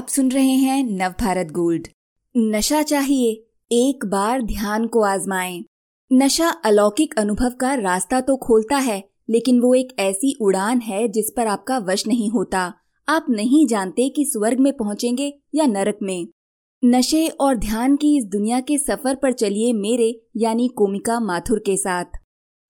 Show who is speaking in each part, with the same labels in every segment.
Speaker 1: आप सुन रहे हैं नवभारत गोल्ड। नशा चाहिए, एक बार ध्यान को आजमाएँ। नशा अलौकिक अनुभव का रास्ता तो खोलता है, लेकिन वो एक ऐसी उड़ान है जिस पर आपका वश नहीं होता। आप नहीं जानते कि स्वर्ग में पहुँचेंगे या नरक में। नशे और ध्यान की इस दुनिया के सफ़र पर चलिए मेरे, यानी कोमिका माथुर के साथ।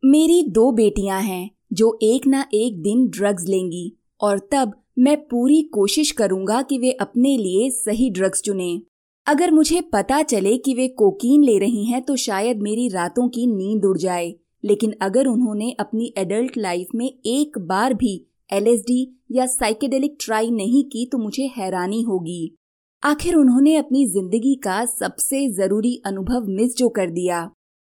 Speaker 1: मेरी दो बेटियाँ हैं, जो एक ना एक दिन ड्रग्स लेंगी, और तब मैं पूरी कोशिश करूँगा कि वे अपने लिए सही ड्रग्स चुने। अगर मुझे पता चले कि वे कोकीन ले रही हैं तो शायद मेरी रातों की नींद उड़ जाए। लेकिन अगर उन्होंने अपनी एडल्ट लाइफ में एक बार भी एलएसडी या साइकेडेलिक ट्राई नहीं की तो मुझे हैरानी होगी। आखिर उन्होंने अपनी ज़िंदगी का सबसे ज़रूरी अनुभव मिस जो कर दिया।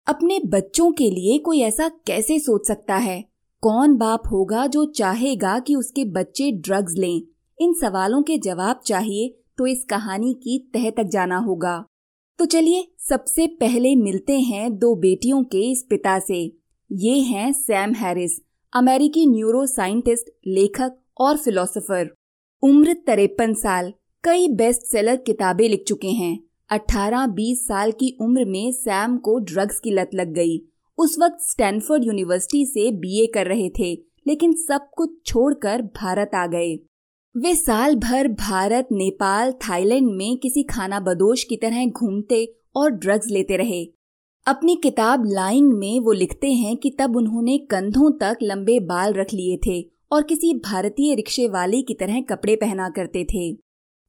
Speaker 1: अपने बच्चों के लिए कोई ऐसा कैसे सोच सकता है? कौन बाप होगा जो चाहेगा कि उसके बच्चे ड्रग्स लें? इन सवालों के जवाब चाहिए तो इस कहानी की तह तक जाना होगा। तो चलिए सबसे पहले मिलते हैं दो बेटियों के इस पिता से। ये हैं सैम हैरिस, अमेरिकी न्यूरो साइंटिस्ट लेखक और फिलोसोफर उम्र तिरपन साल, कई बेस्ट सेलर किताबें लिख चुके हैं। 18-20 साल की उम्र में सैम को ड्रग्स की लत लग गई। उस वक्त स्टैनफोर्ड यूनिवर्सिटी से बीए कर रहे थे, लेकिन सब कुछ छोड़कर भारत आ गए। वे साल भर भारत, नेपाल, थाईलैंड में किसी खाना बदोश की तरह घूमते और ड्रग्स लेते रहे। अपनी किताब लाइंग में वो लिखते हैं कि तब उन्होंने कंधों तक लंबे बाल रख लिए थे और किसी भारतीय रिक्शे वाले की तरह कपड़े पहना करते थे।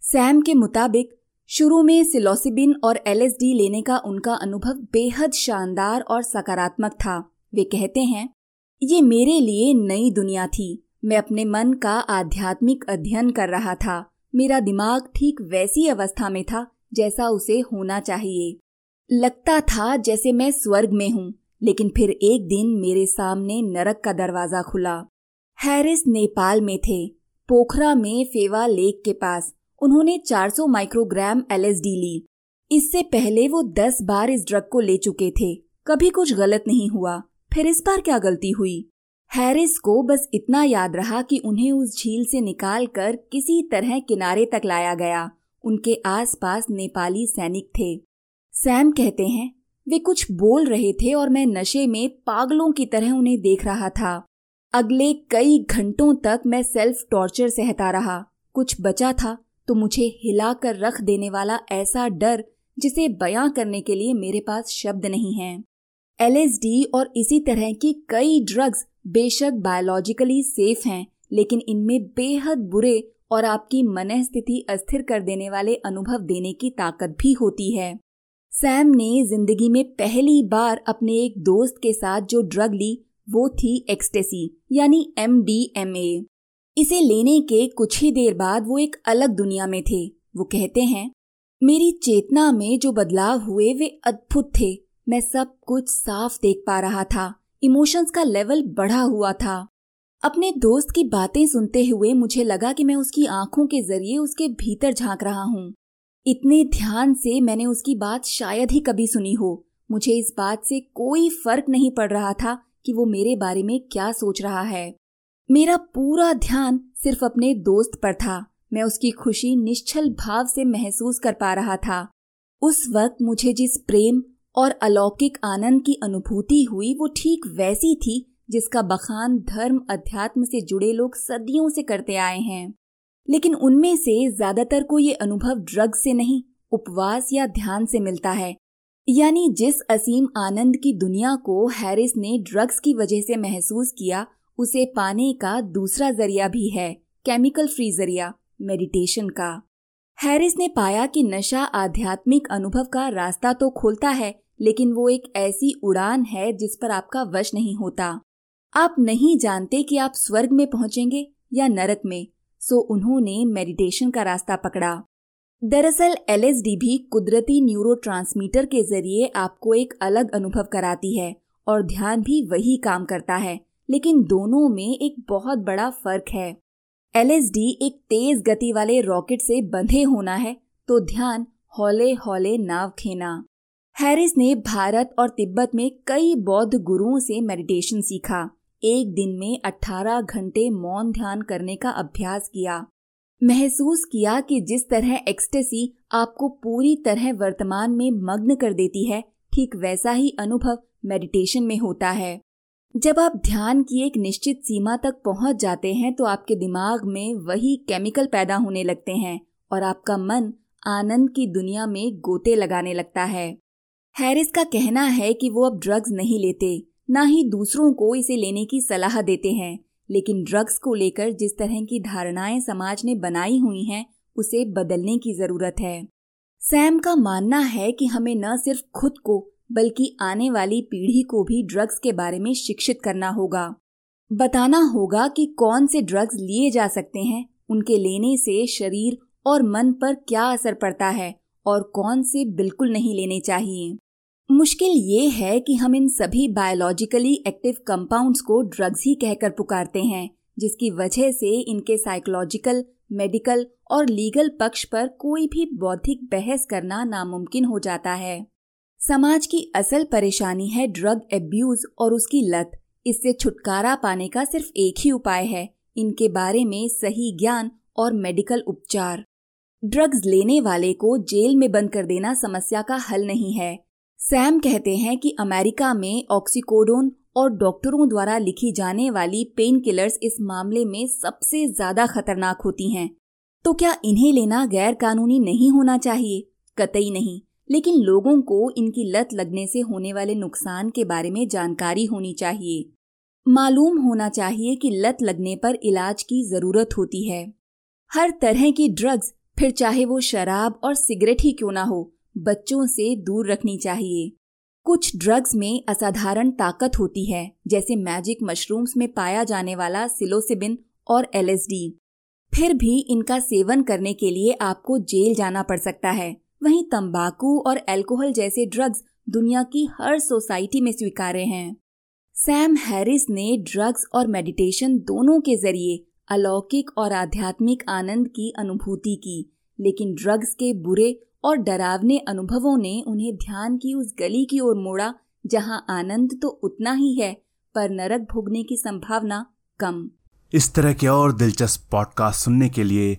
Speaker 1: सैम के मुताबिक शुरू में सिलोसिबिन और एलएसडी लेने का उनका अनुभव बेहद शानदार और सकारात्मक था। वे कहते हैं, ये मेरे लिए नई दुनिया थी। मैं अपने मन का आध्यात्मिक अध्ययन कर रहा था। मेरा दिमाग ठीक वैसी अवस्था में था जैसा उसे होना चाहिए। लगता था जैसे मैं स्वर्ग में हूँ, लेकिन फिर एक दिन मेरे सामने नरक का दरवाज़ा खुला। हैरिस नेपाल में थे, पोखरा में फेवा लेक के पास। उन्होंने 400 माइक्रोग्राम एलएसडी ली। इससे पहले वो 10 बार इस ड्रग को ले चुके थे। कभी कुछ गलत नहीं हुआ। फिर इस बार क्या गलती हुई? हैरिस को बस इतना याद रहा कि उन्हें उस झील से निकाल कर किसी तरह किनारे तक लाया गया। उनके आसपास नेपाली सैनिक थे। सैम कहते हैं, वे कुछ बोल रहे थे और मैं नशे में पागलों की तरह उन्हें देख रहा था। अगले कई घंटों तक मैं सेल्फ टॉर्चर सहता रहा। कुछ बचा था तो मुझे हिलाकर रख देने वाला ऐसा डर, जिसे बयां करने के लिए मेरे पास शब्द नहीं है। एलएसडी और इसी तरह की कई ड्रग्स बेशक बायोलॉजिकली सेफ़ हैं, लेकिन इनमें बेहद बुरे और आपकी मन स्थिति अस्थिर कर देने वाले अनुभव देने की ताकत भी होती है। सैम ने ज़िंदगी में पहली बार अपने एक दोस्त के साथ जो ड्रग ली, वो थी एक्सटेसी यानी एम डी एम ए इसे लेने के कुछ ही देर बाद वो एक अलग दुनिया में थे। वो कहते हैं, मेरी चेतना में जो बदलाव हुए, वे अद्भुत थे। मैं सब कुछ साफ़ देख पा रहा था। इमोशंस का लेवल बढ़ा हुआ था। अपने दोस्त की बातें सुनते हुए मुझे लगा कि मैं उसकी आँखों के ज़रिए उसके भीतर झाँक रहा हूँ। इतने ध्यान से मैंने उसकी बात शायद ही कभी सुनी हो। मुझे इस बात से कोई फ़र्क नहीं पड़ रहा था कि वो मेरे बारे में क्या सोच रहा है। मेरा पूरा ध्यान सिर्फ़ अपने दोस्त पर था। मैं उसकी खुशी निश्चल भाव से महसूस कर पा रहा था। उस वक्त मुझे जिस प्रेम और अलौकिक आनंद की अनुभूति हुई, वो ठीक वैसी थी जिसका बखान धर्म, अध्यात्म से जुड़े लोग सदियों से करते आए हैं। लेकिन उनमें से ज़्यादातर को ये अनुभव ड्रग से नहीं, उपवास या ध्यान से मिलता है। यानी जिस असीम आनंद की दुनिया को हैरिस ने ड्रग्स की वजह से महसूस किया उसे पाने का दूसरा ज़रिया भी है केमिकल फ्री ज़रिया मेडिटेशन का। हैरिस ने पाया कि नशा आध्यात्मिक अनुभव का रास्ता तो खोलता है, लेकिन वो एक ऐसी उड़ान है जिस पर आपका वश नहीं होता। आप नहीं जानते कि आप स्वर्ग में पहुँचेंगे या नरक में, सो उन्होंने मेडिटेशन का रास्ता पकड़ा। दरअसल एलएसडी भी कुदरती न्यूरो के ज़रिए आपको एक अलग अनुभव कराती है और ध्यान भी वही काम करता है। लेकिन दोनों में एक बहुत बड़ा फ़र्क है। एलएसडी एक तेज गति वाले रॉकेट से बंधे होना है तो ध्यान हौले हौले नाव खेना। हैरिस ने भारत और तिब्बत में कई बौद्ध गुरुओं से मेडिटेशन सीखा। एक दिन में 18 घंटे मौन ध्यान करने का अभ्यास किया। महसूस किया कि जिस तरह एक्सटेसी आपको पूरी तरह वर्तमान में मग्न कर देती है, ठीक वैसा ही अनुभव मेडिटेशन में होता है। जब आप ध्यान की एक निश्चित सीमा तक पहुँच जाते हैं तो आपके दिमाग में वही केमिकल पैदा होने लगते हैं और आपका मन आनंद की दुनिया में गोते लगाने लगता है। हैरिस का कहना है कि वो अब ड्रग्स नहीं लेते, ना ही दूसरों को इसे लेने की सलाह देते हैं, लेकिन ड्रग्स को लेकर जिस तरह की धारणाएँ समाज ने बनाई हुई हैं, उसे बदलने की ज़रूरत है। सैम का मानना है कि हमें न सिर्फ़ खुद को बल्कि आने वाली पीढ़ी को भी ड्रग्स के बारे में शिक्षित करना होगा। बताना होगा कि कौन से ड्रग्स लिए जा सकते हैं, उनके लेने से शरीर और मन पर क्या असर पड़ता है और कौन से बिल्कुल नहीं लेने चाहिए। मुश्किल ये है कि हम इन सभी बायोलॉजिकली एक्टिव कंपाउंड्स को ड्रग्स ही कहकर पुकारते हैं, जिसकी वजह से इनके साइकोलॉजिकल मेडिकल और लीगल पक्ष पर कोई भी बौद्धिक बहस करना नामुमकिन हो जाता है। समाज की असल परेशानी है ड्रग एब्यूज और उसकी लत। इससे छुटकारा पाने का सिर्फ़ एक ही उपाय है। इनके बारे में सही ज्ञान और मेडिकल उपचार। ड्रग्स लेने वाले को जेल में बंद कर देना समस्या का हल नहीं है। सैम कहते हैं कि अमेरिका में ऑक्सीकोडोन और डॉक्टरों द्वारा लिखी जाने वाली पेन किलर्स इस मामले में सबसे ज़्यादा खतरनाक होती हैं। तो क्या इन्हें लेना गैर कानूनी नहीं होना चाहिए? कतई नहीं। लेकिन लोगों को इनकी लत लगने से होने वाले नुकसान के बारे में जानकारी होनी चाहिए। मालूम होना चाहिए कि लत लगने पर इलाज की ज़रूरत होती है। हर तरह की ड्रग्स, फिर चाहे वो शराब और सिगरेट ही क्यों ना हो, बच्चों से दूर रखनी चाहिए। कुछ ड्रग्स में असाधारण ताकत होती है, जैसे मैजिक मशरूम्स में पाया जाने वाला सिलोसिबिन और एलएसडी। फिर भी इनका सेवन करने के लिए आपको जेल जाना पड़ सकता है। वहीं तंबाकू और अल्कोहल जैसे ड्रग्स दुनिया की हर सोसाइटी में स्वीकार्य हैं। सैम हैरिस ने ड्रग्स और मेडिटेशन दोनों के ज़रिए अलौकिक और आध्यात्मिक आनंद की अनुभूति की, लेकिन ड्रग्स के बुरे और डरावने अनुभवों ने उन्हें ध्यान की उस गली की ओर मोड़ा, जहाँ आनंद तो उतना ही है, पर नरक भोगने की संभावना कम।
Speaker 2: इस तरह के और दिलचस्प पॉडकास्ट सुनने के लिए